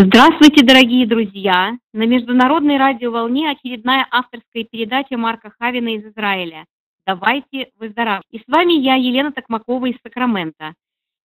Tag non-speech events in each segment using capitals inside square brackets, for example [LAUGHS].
Здравствуйте, дорогие друзья! На международной радиоволне очередная авторская передача Марка Хавина из Израиля. Давайте выздоравливать. И с вами я, Елена Токмакова из Сакрамента.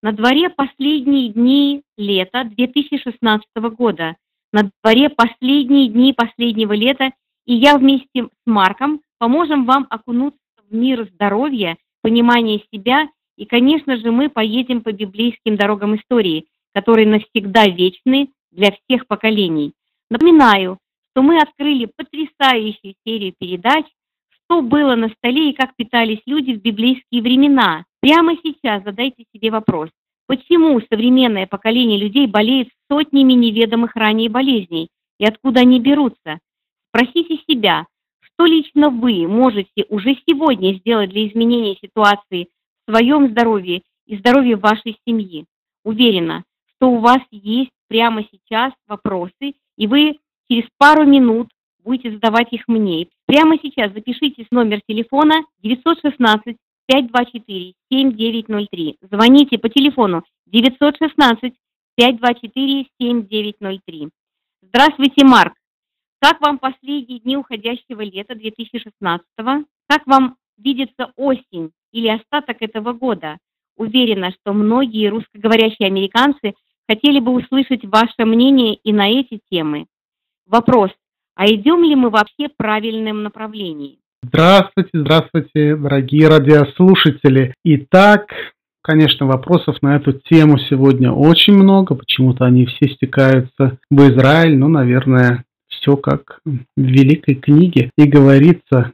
На дворе последние дни лета 2016 года. На дворе последние дни последнего лета. И я вместе с Марком поможем вам окунуться в мир здоровья, понимания себя. И, конечно же, мы поедем по библейским дорогам истории, которые навсегда вечны для всех поколений. Напоминаю, что мы открыли потрясающую серию передач «Что было на столе и как питались люди в библейские времена». Прямо сейчас задайте себе вопрос, почему современное поколение людей болеет сотнями неведомых ранее болезней и откуда они берутся? Спросите себя, что лично вы можете уже сегодня сделать для изменения ситуации в своем здоровье и здоровье вашей семьи. Уверена, что у вас есть прямо сейчас вопросы, и вы через пару минут будете задавать их мне. Прямо сейчас запишите номер телефона 916 524 7903. Звоните по телефону 916 524 7903. Здравствуйте, Марк. Как вам последние дни уходящего лета 2016 -го? Как вам видится осень или остаток этого года? Уверена, что многие русскоговорящие американцы хотели бы услышать ваше мнение и на эти темы. Вопрос, а идем ли мы вообще в правильном направлении? Здравствуйте, здравствуйте, дорогие радиослушатели. Итак, конечно, вопросов на эту тему сегодня очень много. Почему-то они все стекаются в Израиль. Ну, наверное, все как в великой книге. И говорится,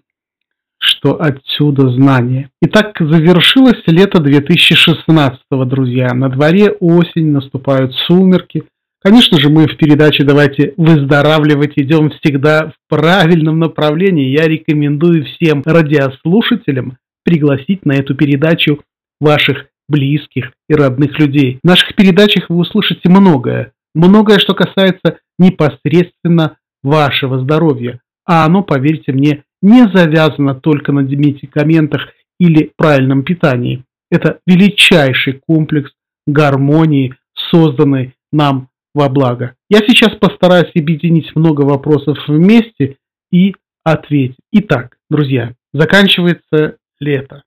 что отсюда знание. Итак, завершилось лето 2016, друзья. На дворе осень, наступают сумерки. Конечно же, мы в передаче «Давайте выздоравливать» идем всегда в правильном направлении. Я рекомендую всем радиослушателям пригласить на эту передачу ваших близких и родных людей. В наших передачах вы услышите многое. Многое, что касается непосредственно вашего здоровья. А оно, поверьте мне, не завязано только на медикаментах или правильном питании. Это величайший комплекс гармонии, созданный нам во благо. Я сейчас постараюсь объединить много вопросов вместе и ответить. Итак, друзья, заканчивается лето.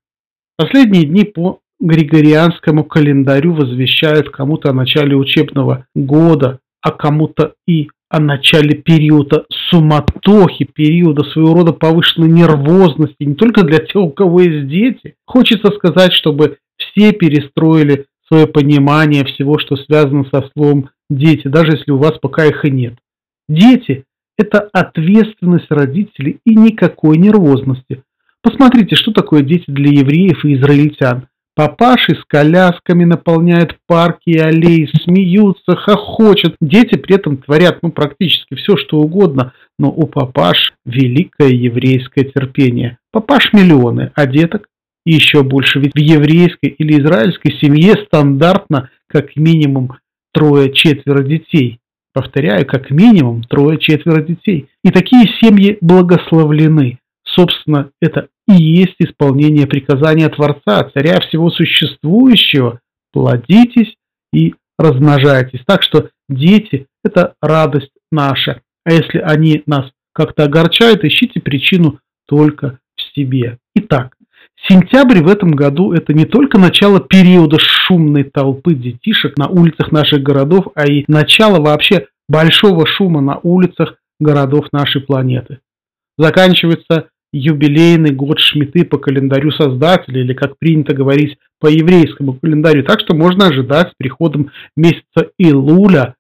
Последние дни по Григорианскому календарю возвещают кому-то о начале учебного года, а кому-то и о начале периода суматохи, периода своего рода повышенной нервозности, не только для тех, у кого есть дети. Хочется сказать, чтобы все перестроили свое понимание всего, что связано со словом «дети», даже если у вас пока их и нет. Дети – это ответственность родителей и никакой нервозности. Посмотрите, что такое дети для евреев и израильтян. Папаши с колясками наполняют парки и аллеи, смеются, хохочут. Дети при этом творят ну, практически все, что угодно, но у папаш великое еврейское терпение. Папаш миллионы, а деток еще больше. Ведь в еврейской или израильской семье стандартно как минимум трое-четверо детей. Повторяю, как минимум трое-четверо детей. И такие семьи благословлены. Собственно, это и есть исполнение приказания Творца, царя всего существующего. Плодитесь и размножайтесь. Так что дети – это радость наша. А если они нас как-то огорчают, ищите причину только в себе. Итак, сентябрь в этом году – это не только начало периода шумной толпы детишек на улицах наших городов, а и начало вообще большого шума на улицах городов нашей планеты. Заканчивается юбилейный год Шмиты по календарю Создателя, или, как принято говорить, по еврейскому календарю. Так что можно ожидать с приходом месяца Илуля,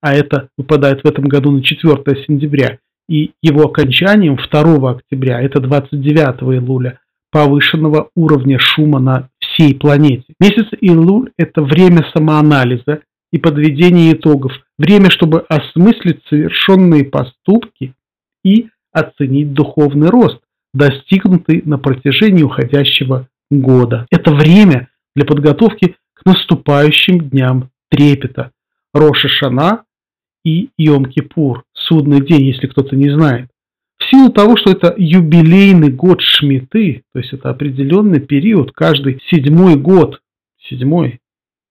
а это выпадает в этом году на 4 сентября, и его окончанием 2 октября, это 29 Илуля, повышенного уровня шума на всей планете. Месяц Илуль – это время самоанализа и подведения итогов, время, чтобы осмыслить совершенные поступки и оценить духовный рост, достигнутый на протяжении уходящего года. Это время для подготовки к наступающим дням трепета. Роша Шана и Йом-Кипур, судный день, если кто-то не знает. В силу того, что это юбилейный год Шмиты, то есть это определенный период, каждый седьмой год, седьмой,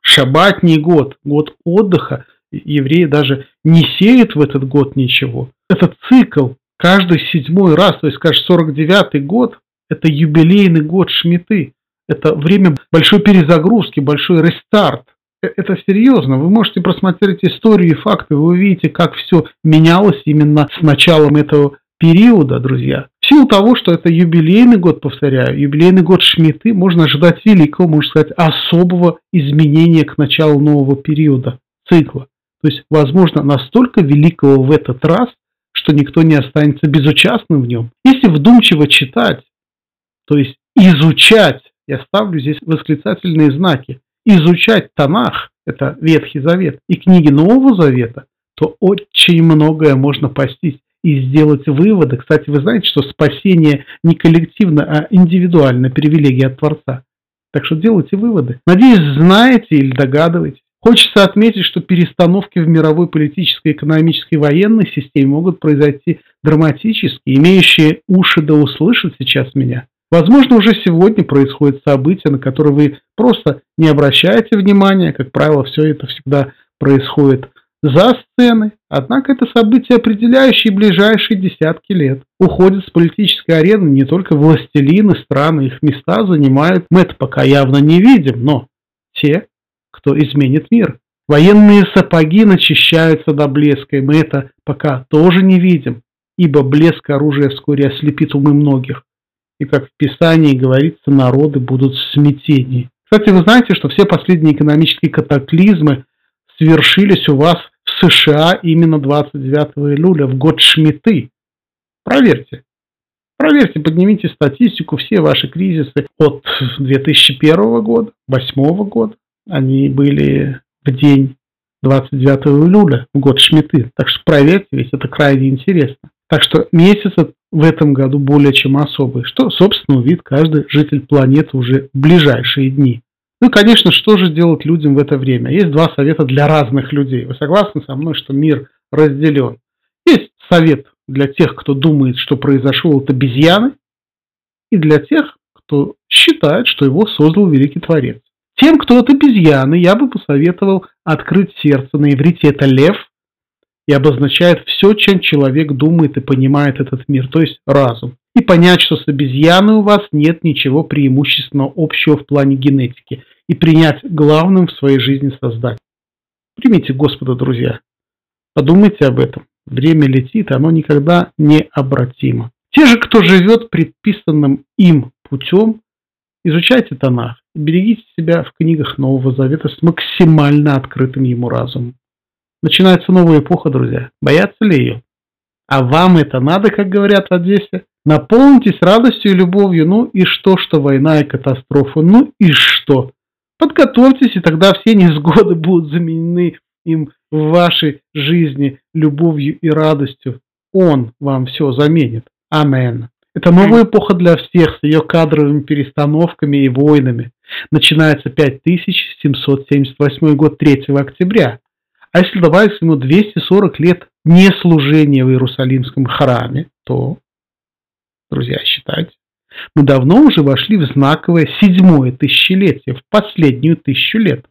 шабатний год, год отдыха, евреи даже не сеют в этот год ничего. Этот цикл каждый седьмой раз, то есть, скажем, 49-й год, это юбилейный год Шмиты. Это время большой перезагрузки, большой рестарт. Э, это серьезно. Вы можете просмотреть историю и факты, вы увидите, как все менялось именно с началом этого периода, друзья. В силу того, что это юбилейный год, повторяю, юбилейный год Шмиты, можно ожидать великого, можно сказать, особого изменения к началу нового периода, цикла. То есть, возможно, настолько великого в этот раз, что никто не останется безучастным в нем. Если вдумчиво читать, то есть изучать, я ставлю здесь восклицательные знаки, изучать Танах, это Ветхий Завет, и книги Нового Завета, то очень многое можно постичь и сделать выводы. Кстати, вы знаете, что спасение не коллективно, а индивидуально привилегия от Творца. Так что делайте выводы. Надеюсь, знаете или догадываетесь. Хочется отметить, что перестановки в мировой политической, экономической, военной системе могут произойти драматически. Имеющие уши да услышат сейчас меня. Возможно, уже сегодня происходит событие, на которое вы просто не обращаете внимания. Как правило, все это всегда происходит за сценой. Однако это событие, определяющее ближайшие десятки лет. Уходят с политической арены не только властелины страны, их места занимают, мы это пока явно не видим, но те, кто изменит мир. Военные сапоги начищаются до блеска, и мы это пока тоже не видим, ибо блеск оружия вскоре ослепит умы многих. И как в Писании говорится, народы будут в смятении. Кстати, вы знаете, что все последние экономические катаклизмы свершились у вас в США именно 29 июля, в год Шмиты. Проверьте. Проверьте, поднимите статистику, все ваши кризисы от 2001 года, 2008 года, они были в день 29 июля, в год Шмиты. Так что проверьте, ведь это крайне интересно. Так что месяц в этом году более чем особый, что, собственно, увидит каждый житель планеты уже в ближайшие дни. Ну конечно, что же делать людям в это время? Есть два совета для разных людей. Вы согласны со мной, что мир разделен? Есть совет для тех, кто думает, что произошел от обезьяны, и для тех, кто считает, что его создал великий Творец. Тем, кто от обезьяны, я бы посоветовал открыть сердце. На иврите это лев и обозначает все, чем человек думает и понимает этот мир, то есть разум и понять, что с обезьяной у вас нет ничего преимущественного общего в плане генетики, и принять главным в своей жизни создать. Примите Господа, друзья. Подумайте об этом. Время летит, оно никогда не обратимо. Те же, кто живет предписанным им путем, изучайте Танах берегите себя в книгах Нового Завета с максимально открытым ему разумом. Начинается новая эпоха, друзья. Боятся ли ее? А вам это надо, как говорят в Одессе? Наполнитесь радостью и любовью. Ну и что, что война и катастрофа? Ну и что? Подготовьтесь, и тогда все невзгоды будут заменены им в вашей жизни любовью и радостью. Он вам все заменит. Амен. Это новая эпоха для всех с ее кадровыми перестановками и войнами. Начинается 5778 год 3 октября. А если добавить ему 240 лет неслужения в Иерусалимском храме, то друзья, считать. Мы давно уже вошли в знаковое седьмое тысячелетие, в последнюю тысячу лет.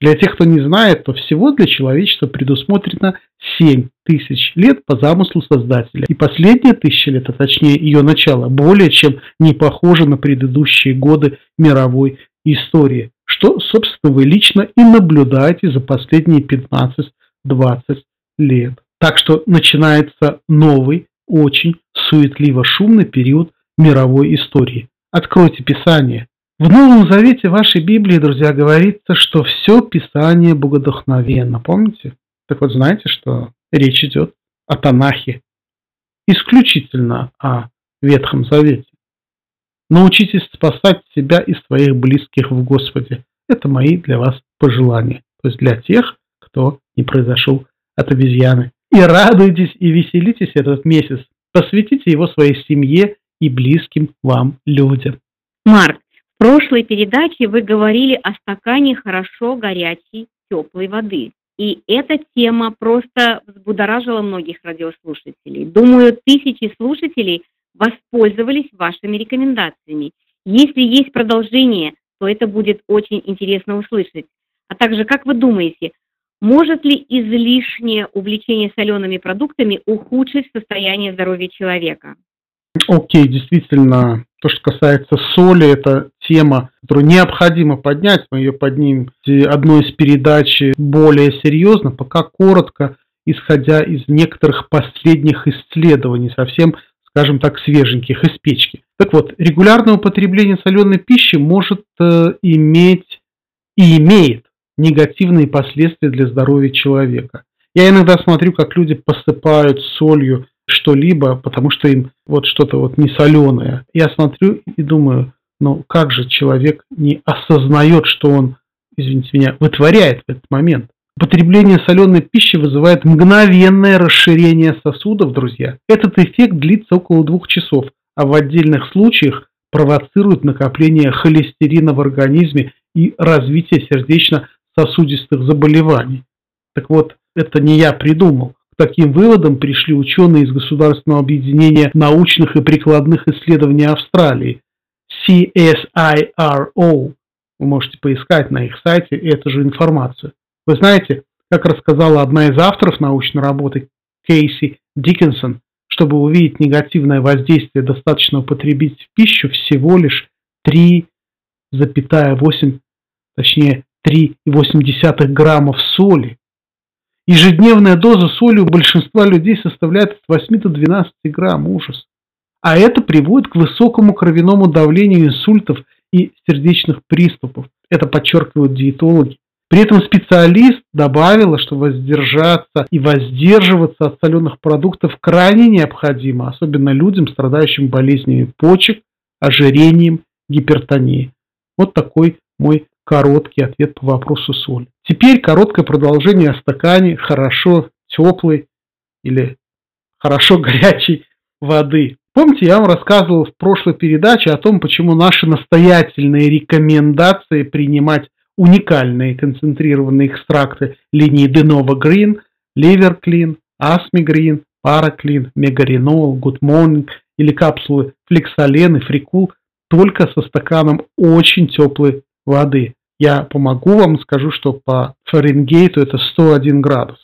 Для тех, кто не знает, то всего для человечества предусмотрено 7 тысяч лет по замыслу Создателя. И последние тысяча лет, а точнее ее начало, более чем не похоже на предыдущие годы мировой истории, что, собственно, вы лично и наблюдаете за последние 15-20 лет. Так что начинается новый очень суетливо-шумный период мировой истории. Откройте Писание. В Новом Завете вашей Библии, друзья, говорится, что все Писание богодохновенно. Помните? Так вот, знаете, что речь идет о Танахе. Исключительно о Ветхом Завете. Научитесь спасать себя и своих близких в Господе. Это мои для вас пожелания. То есть для тех, кто не произошел от обезьяны и радуйтесь и веселитесь этот месяц. Посвятите его своей семье и близким вам людям. Марк, в прошлой передаче вы говорили о стакане хорошо горячей, теплой воды. И эта тема просто взбудоражила многих радиослушателей. Думаю, тысячи слушателей воспользовались вашими рекомендациями. Если есть продолжение, то это будет очень интересно услышать. А также, как вы думаете, Может ли излишнее увлечение солеными продуктами ухудшить состояние здоровья человека? Окей, действительно, то, что касается соли, это тема, которую необходимо поднять. Мы ее поднимем в одной из передач более серьезно, пока коротко, исходя из некоторых последних исследований, совсем, скажем так, свеженьких из печки. Так вот, регулярное употребление соленой пищи может э, иметь и имеет негативные последствия для здоровья человека. Я иногда смотрю, как люди посыпают солью что-либо, потому что им вот что-то вот не соленое. Я смотрю и думаю, ну как же человек не осознает, что он, извините меня, вытворяет в этот момент. Употребление соленой пищи вызывает мгновенное расширение сосудов, друзья. Этот эффект длится около двух часов, а в отдельных случаях провоцирует накопление холестерина в организме и развитие сердечно-сосудистых заболеваний. Так вот, это не я придумал таким выводом пришли ученые из Государственного объединения научных и прикладных исследований Австралии, CSIRO. Вы можете поискать на их сайте эту же информацию. Вы знаете, как рассказала одна из авторов научной работы Кейси Диккенсон, чтобы увидеть негативное воздействие, достаточно употребить в пищу всего лишь 3,8, точнее 3,8 граммов соли. Ежедневная доза соли у большинства людей составляет от 8 до 12 грамм. Ужас. А это приводит к высокому кровяному давлению инсультов и сердечных приступов. Это подчеркивают диетологи. При этом специалист добавила, что воздержаться и воздерживаться от соленых продуктов крайне необходимо, особенно людям, страдающим болезнями почек, ожирением, гипертонией. Вот такой мой короткий ответ по вопросу соли. Теперь короткое продолжение о стакане хорошо теплой или хорошо [LAUGHS] горячей воды. Помните, я вам рассказывал в прошлой передаче о том, почему наши настоятельные рекомендации принимать уникальные концентрированные экстракты линии Denova Green, Liver Clean, Asmi Green, Paraklin, Megarinol, Good Morning или капсулы Флексолен и Фрикул только со стаканом очень теплой воды. Я помогу вам, скажу, что по Фаренгейту это 101 градус.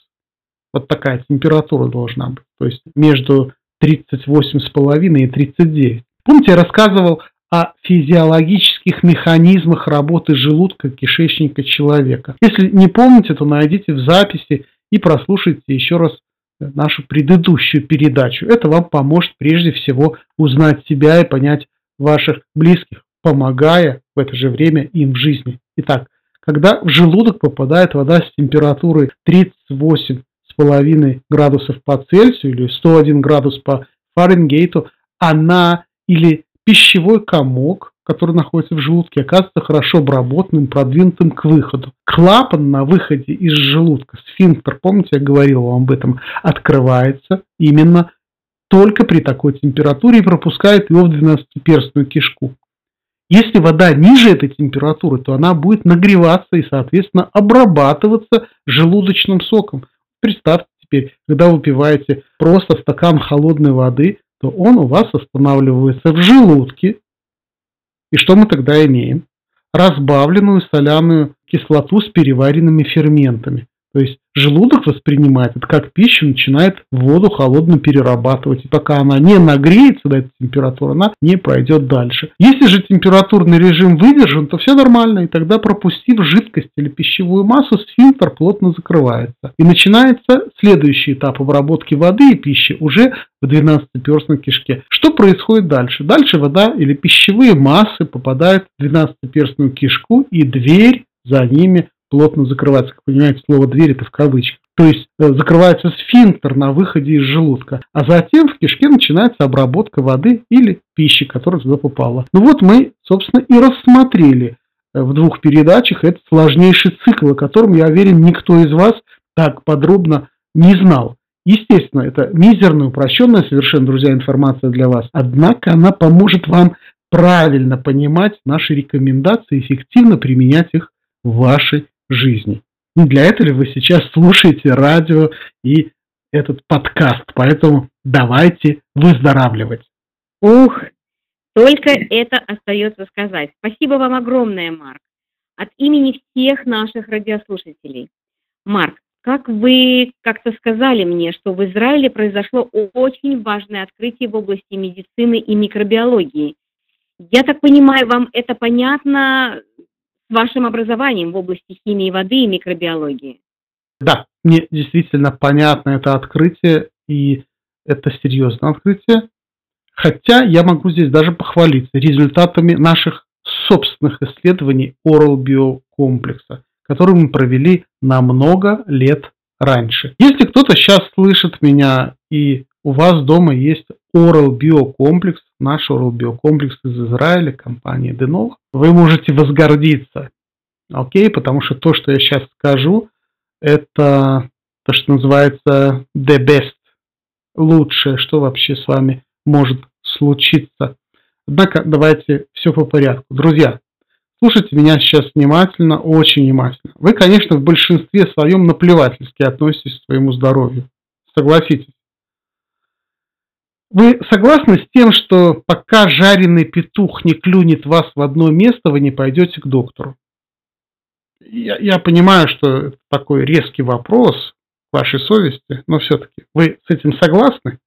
Вот такая температура должна быть. То есть между 38,5 и 39. Помните, я рассказывал о физиологических механизмах работы желудка кишечника человека. Если не помните, то найдите в записи и прослушайте еще раз нашу предыдущую передачу. Это вам поможет прежде всего узнать себя и понять ваших близких, помогая в это же время им в жизни. Итак, когда в желудок попадает вода с температурой 38,5 градусов по Цельсию или 101 градус по Фаренгейту, она или пищевой комок, который находится в желудке, оказывается хорошо обработанным, продвинутым к выходу. Клапан на выходе из желудка, сфинктер, помните, я говорил вам об этом, открывается именно только при такой температуре и пропускает его в 12-перстную кишку. Если вода ниже этой температуры, то она будет нагреваться и, соответственно, обрабатываться желудочным соком. Представьте теперь, когда вы выпиваете просто стакан холодной воды, то он у вас останавливается в желудке. И что мы тогда имеем? Разбавленную соляную кислоту с переваренными ферментами. То есть желудок воспринимает это как пищу, начинает воду холодную перерабатывать. И пока она не нагреется до этой температуры, она не пройдет дальше. Если же температурный режим выдержан, то все нормально. И тогда пропустив жидкость или пищевую массу, сфинктер плотно закрывается. И начинается следующий этап обработки воды и пищи уже в 12-перстной кишке. Что происходит дальше? Дальше вода или пищевые массы попадают в 12-перстную кишку и дверь за ними плотно закрывается. Как понимаете, слово «дверь» это в кавычках. То есть э, закрывается сфинктер на выходе из желудка, а затем в кишке начинается обработка воды или пищи, которая туда попала. Ну вот мы, собственно, и рассмотрели э, в двух передачах этот сложнейший цикл, о котором, я уверен, никто из вас так подробно не знал. Естественно, это мизерная, упрощенная совершенно, друзья, информация для вас. Однако она поможет вам правильно понимать наши рекомендации, эффективно применять их в вашей жизни. Не для этого ли вы сейчас слушаете радио и этот подкаст, поэтому давайте выздоравливать. Ух, только это остается сказать. Спасибо вам огромное, Марк, от имени всех наших радиослушателей. Марк, как вы как-то сказали мне, что в Израиле произошло очень важное открытие в области медицины и микробиологии. Я так понимаю, вам это понятно вашим образованием в области химии воды и микробиологии? Да, мне действительно понятно это открытие, и это серьезное открытие. Хотя я могу здесь даже похвалиться результатами наших собственных исследований Oral Bio комплекса, которые мы провели на много лет раньше. Если кто-то сейчас слышит меня и у вас дома есть Oral Bio комплекс, наш Oral Bio комплекс из Израиля, компании Denov, вы можете возгордиться. Окей, потому что то, что я сейчас скажу, это то, что называется the best, лучшее, что вообще с вами может случиться. Однако давайте все по порядку. Друзья, слушайте меня сейчас внимательно, очень внимательно. Вы, конечно, в большинстве своем наплевательски относитесь к своему здоровью. Согласитесь. Вы согласны с тем, что пока жареный петух не клюнет вас в одно место, вы не пойдете к доктору? Я, я понимаю, что это такой резкий вопрос вашей совести, но все-таки вы с этим согласны?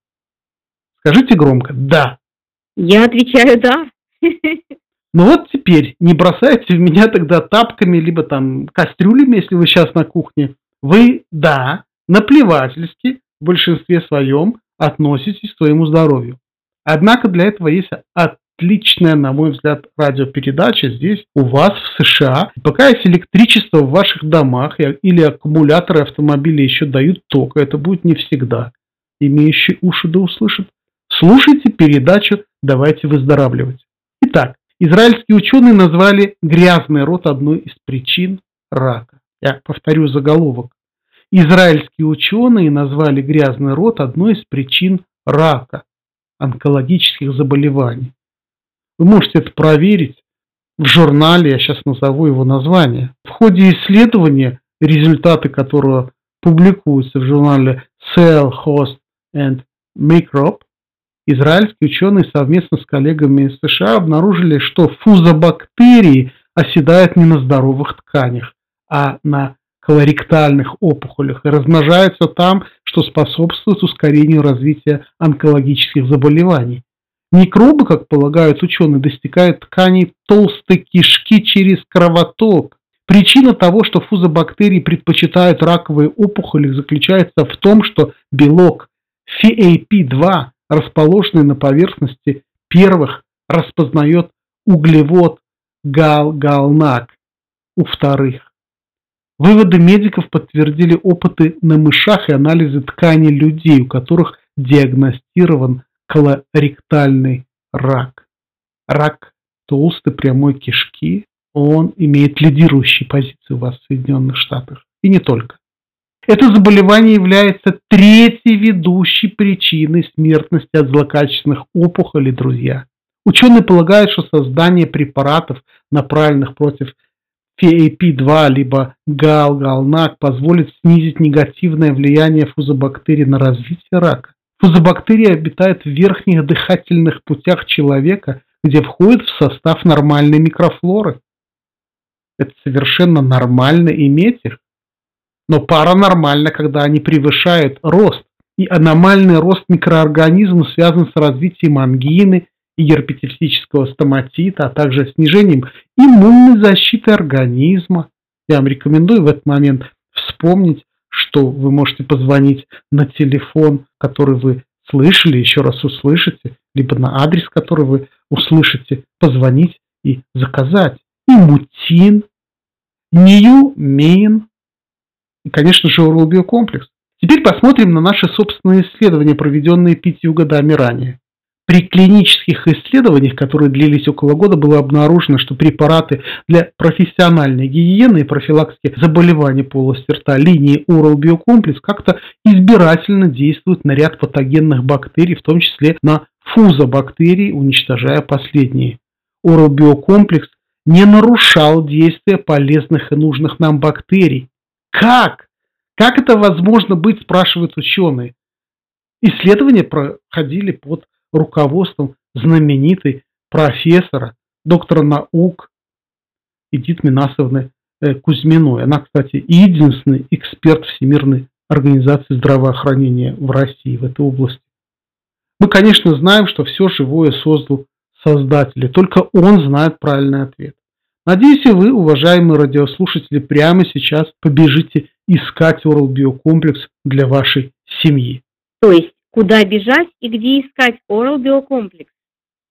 Скажите громко «да». Я отвечаю «да». Ну вот теперь не бросайте в меня тогда тапками, либо там кастрюлями, если вы сейчас на кухне. Вы, да, наплевательски в большинстве своем относитесь к своему здоровью. Однако для этого есть отличная, на мой взгляд, радиопередача здесь у вас в США. Пока есть электричество в ваших домах или аккумуляторы автомобиля еще дают ток, это будет не всегда. Имеющие уши да услышат. Слушайте передачу «Давайте выздоравливать». Итак, израильские ученые назвали грязный рот одной из причин рака. Я повторю заголовок. Израильские ученые назвали грязный рот одной из причин рака, онкологических заболеваний. Вы можете это проверить в журнале, я сейчас назову его название. В ходе исследования, результаты которого публикуются в журнале Cell, Host and Microbe, израильские ученые совместно с коллегами из США обнаружили, что фузобактерии оседают не на здоровых тканях, а на колоректальных опухолях и размножаются там, что способствует ускорению развития онкологических заболеваний. Микробы, как полагают ученые, достигают тканей толстой кишки через кровоток. Причина того, что фузобактерии предпочитают раковые опухоли, заключается в том, что белок FAP2, расположенный на поверхности первых, распознает углевод гал-галнак у вторых. Выводы медиков подтвердили опыты на мышах и анализы тканей людей, у которых диагностирован колоректальный рак. Рак толстой прямой кишки, он имеет лидирующие позиции у вас в Соединенных Штатах. И не только. Это заболевание является третьей ведущей причиной смертности от злокачественных опухолей, друзья. Ученые полагают, что создание препаратов, направленных против FAP2 либо ГАЛ-ГАЛНАК позволит снизить негативное влияние фузобактерий на развитие рака. Фузобактерии обитают в верхних дыхательных путях человека, где входят в состав нормальной микрофлоры. Это совершенно нормально иметь их. Но паранормально, когда они превышают рост. И аномальный рост микроорганизма связан с развитием ангины и герпетического стоматита, а также снижением иммунной защиты организма. Я вам рекомендую в этот момент вспомнить что вы можете позвонить на телефон, который вы слышали, еще раз услышите, либо на адрес, который вы услышите, позвонить и заказать. И мутин, Нью Мейн и, конечно же, Oral Биокомплекс. Теперь посмотрим на наши собственные исследования, проведенные пятью годами ранее. При клинических исследованиях, которые длились около года, было обнаружено, что препараты для профессиональной гигиены и профилактики заболеваний полости рта линии Oral Биокомплекс как-то избирательно действуют на ряд патогенных бактерий, в том числе на фузобактерии, уничтожая последние. Oral Биокомплекс не нарушал действия полезных и нужных нам бактерий. Как? Как это возможно быть, спрашивают ученые. Исследования проходили под руководством знаменитой профессора, доктора наук Эдит Минасовны э, Кузьминой. Она, кстати, единственный эксперт Всемирной организации здравоохранения в России в этой области. Мы, конечно, знаем, что все живое создал Создатель, и только он знает правильный ответ. Надеюсь, и вы, уважаемые радиослушатели, прямо сейчас побежите искать Oral Биокомплекс для вашей семьи. То есть, куда бежать и где искать Oral Биокомплекс?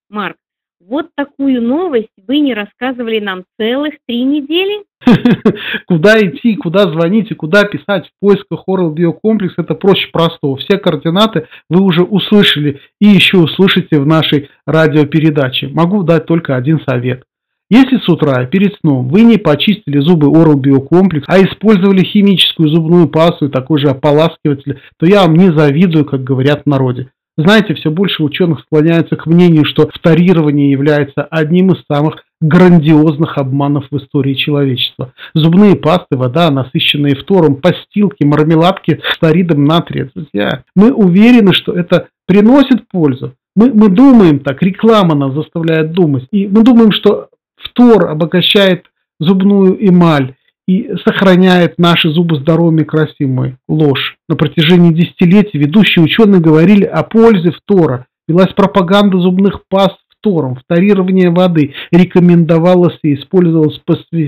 Марк, вот такую новость вы не рассказывали нам целых три недели? [LAUGHS] Куда идти, куда звонить и куда писать в поисках Oral Биокомплекс, это проще простого. Все координаты вы уже услышали и еще услышите в нашей радиопередаче. Могу дать только один совет. Если с утра перед сном вы не почистили зубы Oral Биокомплекс, а использовали химическую зубную пасту и такой же ополаскиватель, то я вам не завидую, как говорят в народе. Знаете, все больше ученых склоняются к мнению, что вторирование является одним из самых грандиозных обманов в истории человечества. Зубные пасты, вода, насыщенные фтором, постилки, мармеладки с фторидом натрия. Друзья, мы уверены, что это приносит пользу. Мы, мы думаем так, реклама нас заставляет думать. И мы думаем, что фтор обогащает зубную эмаль и сохраняет наши зубы здоровыми и красивыми. Ложь. На протяжении десятилетий ведущие ученые говорили о пользе фтора. Велась пропаганда зубных паст фтором, фторирование воды рекомендовалось и использовалось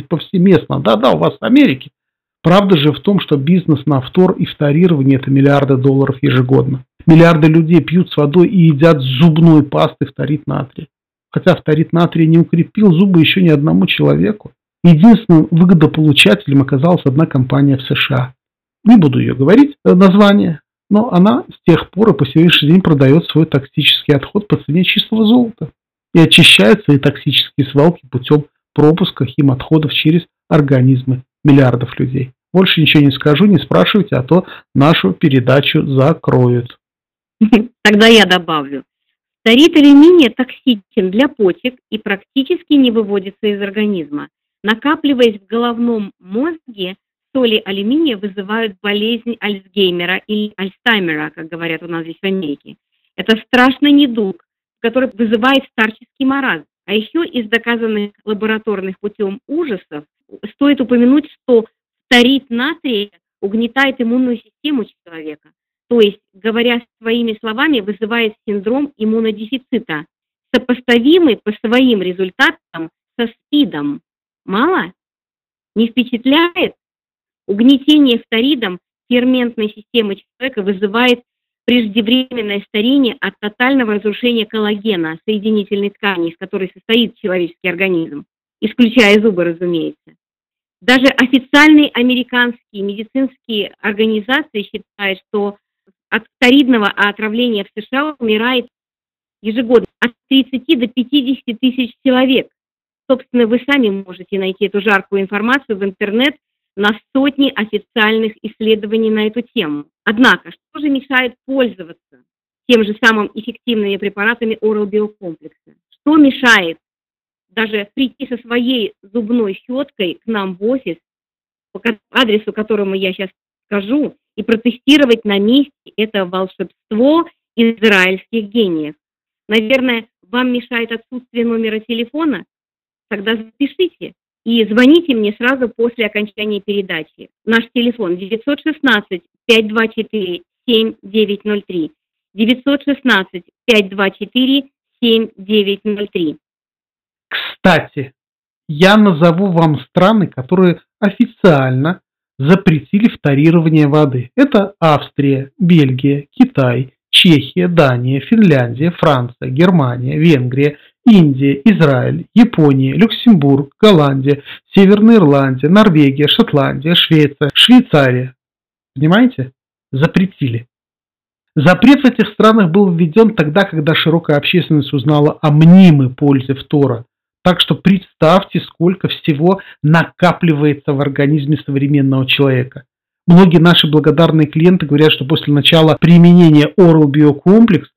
повсеместно. Да-да, у вас в Америке. Правда же в том, что бизнес на фтор и фторирование – это миллиарды долларов ежегодно. Миллиарды людей пьют с водой и едят зубной пастой фторид натрия. Хотя фторид натрия не укрепил зубы еще ни одному человеку. Единственным выгодополучателем оказалась одна компания в США. Не буду ее говорить, э, название, но она с тех пор и по сегодняшний день продает свой токсический отход по цене чистого золота и очищает свои токсические свалки путем пропуска химотходов через организмы миллиардов людей. Больше ничего не скажу, не спрашивайте, а то нашу передачу закроют. Тогда я добавлю. Старит алюминия токсичен для почек и практически не выводится из организма. Накапливаясь в головном мозге, соли алюминия вызывают болезнь Альцгеймера или Альцгеймера, как говорят у нас здесь в Америке. Это страшный недуг, который вызывает старческий маразм. А еще из доказанных лабораторных путем ужасов стоит упомянуть, что старит натрия угнетает иммунную систему человека. То есть, говоря своими словами, вызывает синдром иммунодефицита, сопоставимый по своим результатам со СПИДом. Мало? Не впечатляет? Угнетение фторидом ферментной системы человека вызывает преждевременное старение от тотального разрушения коллагена, соединительной ткани, из которой состоит человеческий организм, исключая зубы, разумеется. Даже официальные американские медицинские организации считают, что от фторидного отравления в США умирает ежегодно от 30 до 50 тысяч человек. Собственно, вы сами можете найти эту жаркую информацию в интернет на сотни официальных исследований на эту тему. Однако, что же мешает пользоваться тем же самым эффективными препаратами Oral биокомплекса? Что мешает даже прийти со своей зубной щеткой к нам в офис, по адресу, которому я сейчас скажу, и протестировать на месте это волшебство израильских гениев? Наверное, вам мешает отсутствие номера телефона? тогда запишите и звоните мне сразу после окончания передачи. Наш телефон 916 524 7903. 916 524 7903. Кстати, я назову вам страны, которые официально запретили фторирование воды. Это Австрия, Бельгия, Китай, Чехия, Дания, Финляндия, Франция, Германия, Венгрия, Индия, Израиль, Япония, Люксембург, Голландия, Северная Ирландия, Норвегия, Шотландия, Швеция, Швейцария. Понимаете? Запретили. Запрет в этих странах был введен тогда, когда широкая общественность узнала о мнимой пользе фтора. Так что представьте, сколько всего накапливается в организме современного человека. Многие наши благодарные клиенты говорят, что после начала применения Oral Биокомплекс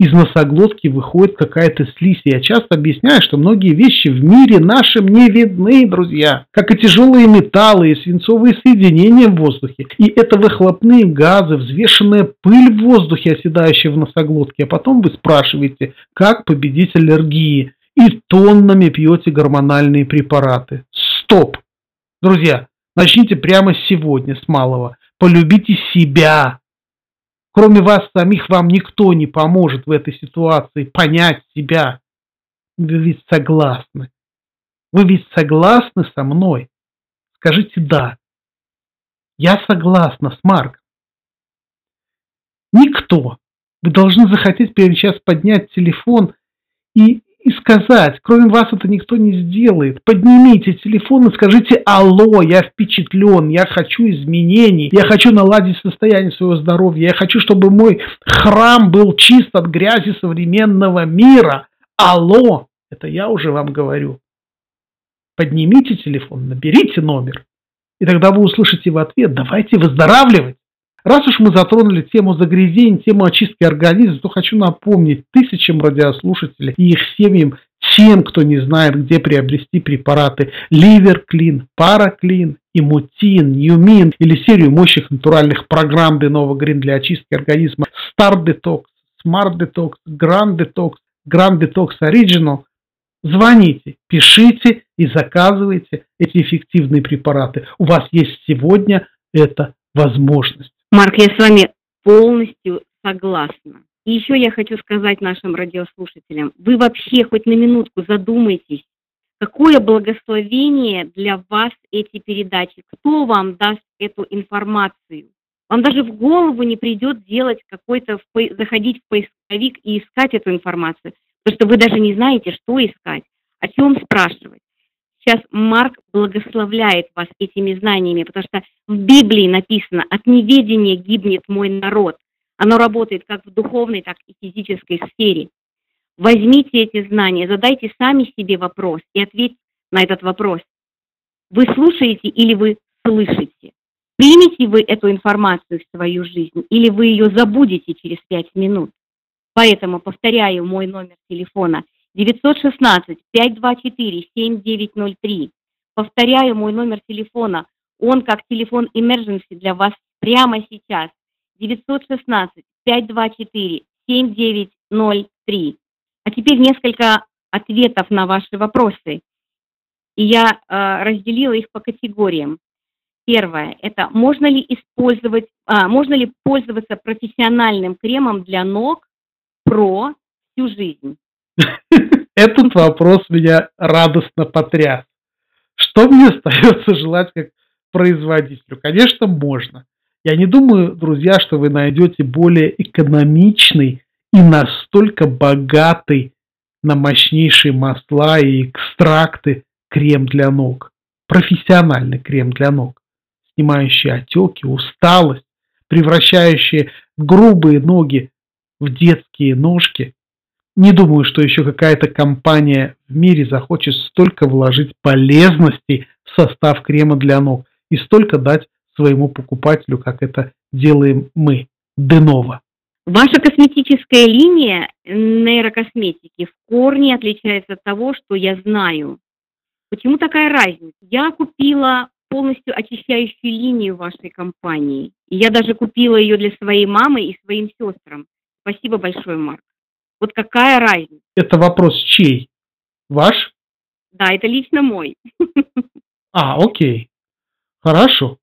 из носоглотки выходит какая-то слизь. Я часто объясняю, что многие вещи в мире нашем не видны, друзья. Как и тяжелые металлы и свинцовые соединения в воздухе. И это выхлопные газы, взвешенная пыль в воздухе, оседающая в носоглотке. А потом вы спрашиваете, как победить аллергии. И тоннами пьете гормональные препараты. Стоп! Друзья, начните прямо сегодня с малого. Полюбите себя. Кроме вас самих, вам никто не поможет в этой ситуации понять себя. Вы ведь согласны. Вы ведь согласны со мной? Скажите «да». Я согласна с Марком. Никто. Вы должны захотеть прямо сейчас поднять телефон и, и сказать, кроме вас это никто не сделает. Поднимите телефон и скажите «Алло, я впечатлен, я хочу изменений, я хочу наладить состояние своего здоровья, я хочу, чтобы мой храм был чист от грязи современного мира. Алло, это я уже вам говорю. Поднимите телефон, наберите номер, и тогда вы услышите в ответ «давайте выздоравливать». Раз уж мы затронули тему загрязнений, тему очистки организма, то хочу напомнить тысячам радиослушателей и их семьям, тем, кто не знает, где приобрести препараты Ливерклин, Параклин, Имутин, Ньюмин или серию мощных натуральных программ Денова Грин для очистки организма Star Detox, Smart Detox, Grand Detox, Grand Detox Original. Звоните, пишите и заказывайте эти эффективные препараты. У вас есть сегодня эта возможность. Марк, я с вами полностью согласна. И еще я хочу сказать нашим радиослушателям, вы вообще хоть на минутку задумайтесь, какое благословение для вас эти передачи, кто вам даст эту информацию. Вам даже в голову не придет делать какой-то, заходить в поисковик и искать эту информацию, потому что вы даже не знаете, что искать, о чем спрашивать. Сейчас Марк благословляет вас этими знаниями, потому что в Библии написано «от неведения гибнет мой народ». Оно работает как в духовной, так и физической сфере. Возьмите эти знания, задайте сами себе вопрос и ответьте на этот вопрос. Вы слушаете или вы слышите? Примете вы эту информацию в свою жизнь или вы ее забудете через пять минут? Поэтому повторяю мой номер телефона 916-524-7903. Повторяю мой номер телефона. Он как телефон emergency для вас прямо сейчас. 916-524-7903. А теперь несколько ответов на ваши вопросы. И я э, разделила их по категориям. Первое – это можно ли использовать, а, можно ли пользоваться профессиональным кремом для ног про всю жизнь? [LAUGHS] Этот вопрос меня радостно потряс. Что мне [LAUGHS] остается желать как производителю? Конечно, можно. Я не думаю, друзья, что вы найдете более экономичный и настолько богатый на мощнейшие масла и экстракты крем для ног. Профессиональный крем для ног, снимающий отеки, усталость, превращающий грубые ноги в детские ножки не думаю, что еще какая-то компания в мире захочет столько вложить полезности в состав крема для ног и столько дать своему покупателю, как это делаем мы, Денова. Ваша косметическая линия нейрокосметики в корне отличается от того, что я знаю. Почему такая разница? Я купила полностью очищающую линию вашей компании. Я даже купила ее для своей мамы и своим сестрам. Спасибо большое, Марк. Вот какая разница? Это вопрос чей? Ваш? Да, это лично мой. А, окей. Хорошо.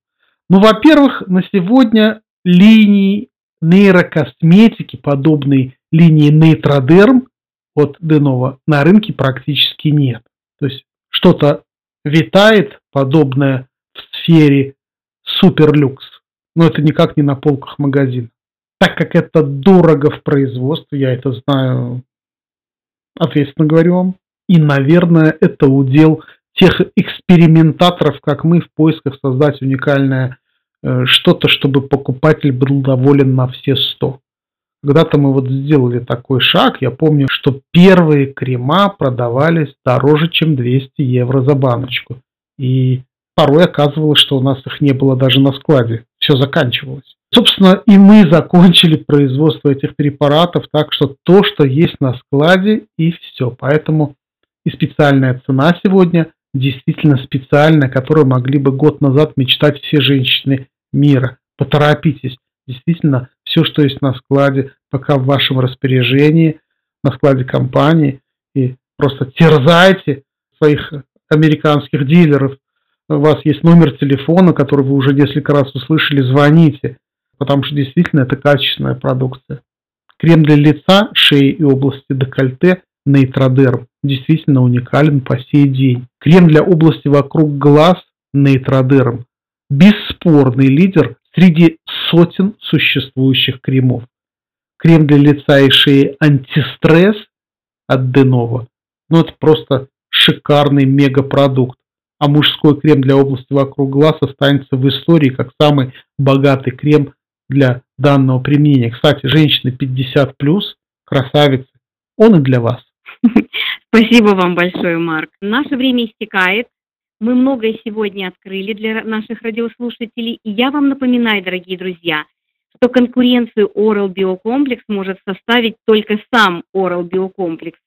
Ну, во-первых, на сегодня линии нейрокосметики, подобной линии Нейтродерм от Денова, на рынке практически нет. То есть что-то витает подобное в сфере суперлюкс, но это никак не на полках магазина так как это дорого в производстве, я это знаю, ответственно говорю вам. И, наверное, это удел тех экспериментаторов, как мы, в поисках создать уникальное э, что-то, чтобы покупатель был доволен на все сто. Когда-то мы вот сделали такой шаг, я помню, что первые крема продавались дороже, чем 200 евро за баночку. И порой оказывалось, что у нас их не было даже на складе. Все заканчивалось. Собственно, и мы закончили производство этих препаратов, так что то, что есть на складе, и все. Поэтому и специальная цена сегодня действительно специальная, которую могли бы год назад мечтать все женщины мира. Поторопитесь. Действительно, все, что есть на складе, пока в вашем распоряжении, на складе компании, и просто терзайте своих американских дилеров у вас есть номер телефона, который вы уже несколько раз услышали, звоните, потому что действительно это качественная продукция. Крем для лица, шеи и области декольте Нейтродерм действительно уникален по сей день. Крем для области вокруг глаз Нейтродерм – бесспорный лидер среди сотен существующих кремов. Крем для лица и шеи антистресс от Denova. Ну, это просто шикарный мегапродукт. А мужской крем для области вокруг глаз останется в истории как самый богатый крем для данного применения. Кстати, женщины 50 плюс, красавицы, он и для вас. [LAUGHS] Спасибо вам большое, Марк. Наше время истекает. Мы многое сегодня открыли для наших радиослушателей. И я вам напоминаю, дорогие друзья, что конкуренцию Oral Biocomплекс может составить только сам Oral Biocomплекс.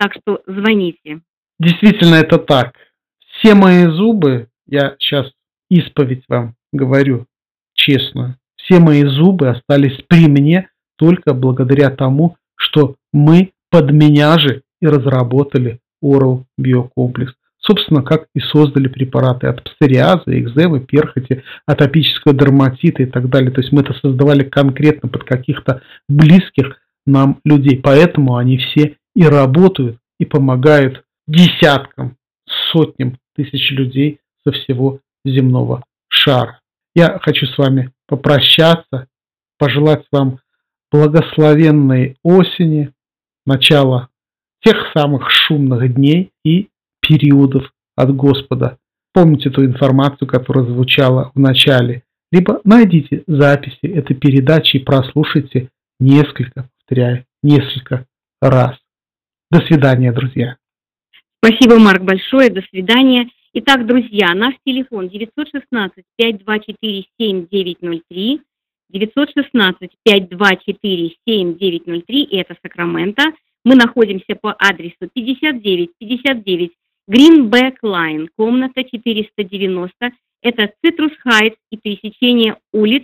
Так что звоните. Действительно, это так. Все мои зубы, я сейчас исповедь вам говорю, честно, все мои зубы остались при мне только благодаря тому, что мы под меня же и разработали Oral Биокомплекс. Собственно, как и создали препараты от псориаза, экземы, перхоти, атопического дерматита и так далее. То есть мы это создавали конкретно под каких-то близких нам людей. Поэтому они все и работают, и помогают десяткам, сотням тысяч людей со всего земного шара. Я хочу с вами попрощаться, пожелать вам благословенной осени, начала тех самых шумных дней и периодов от Господа. Помните ту информацию, которая звучала в начале. Либо найдите записи этой передачи и прослушайте несколько, повторяю, несколько раз. До свидания, друзья. Спасибо, Марк, большое. До свидания. Итак, друзья, наш телефон 916-524-7903, 916-524-7903, и это Сакраменто. Мы находимся по адресу 5959 Greenback Line, комната 490. Это Citrus Heights и пересечение улиц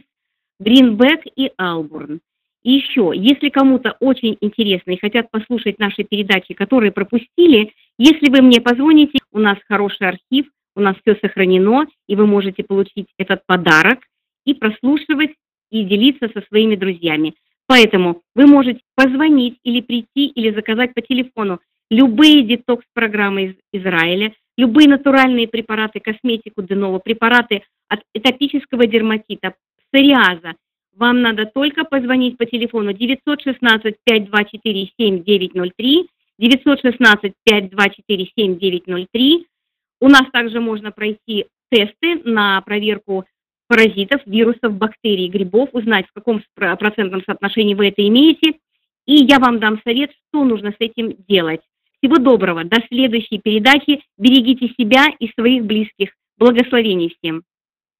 Гринбек и Албурн. И еще, если кому-то очень интересно и хотят послушать наши передачи, которые пропустили, если вы мне позвоните, у нас хороший архив, у нас все сохранено, и вы можете получить этот подарок и прослушивать и делиться со своими друзьями. Поэтому вы можете позвонить или прийти, или заказать по телефону любые детокс-программы из Израиля, любые натуральные препараты, косметику Денова, препараты от этопического дерматита, псориаза. Вам надо только позвонить по телефону 916 524 7903, 916 524 7903. У нас также можно пройти тесты на проверку паразитов, вирусов, бактерий, грибов, узнать, в каком процентном соотношении вы это имеете. И я вам дам совет, что нужно с этим делать. Всего доброго, до следующей передачи. Берегите себя и своих близких. Благословений всем.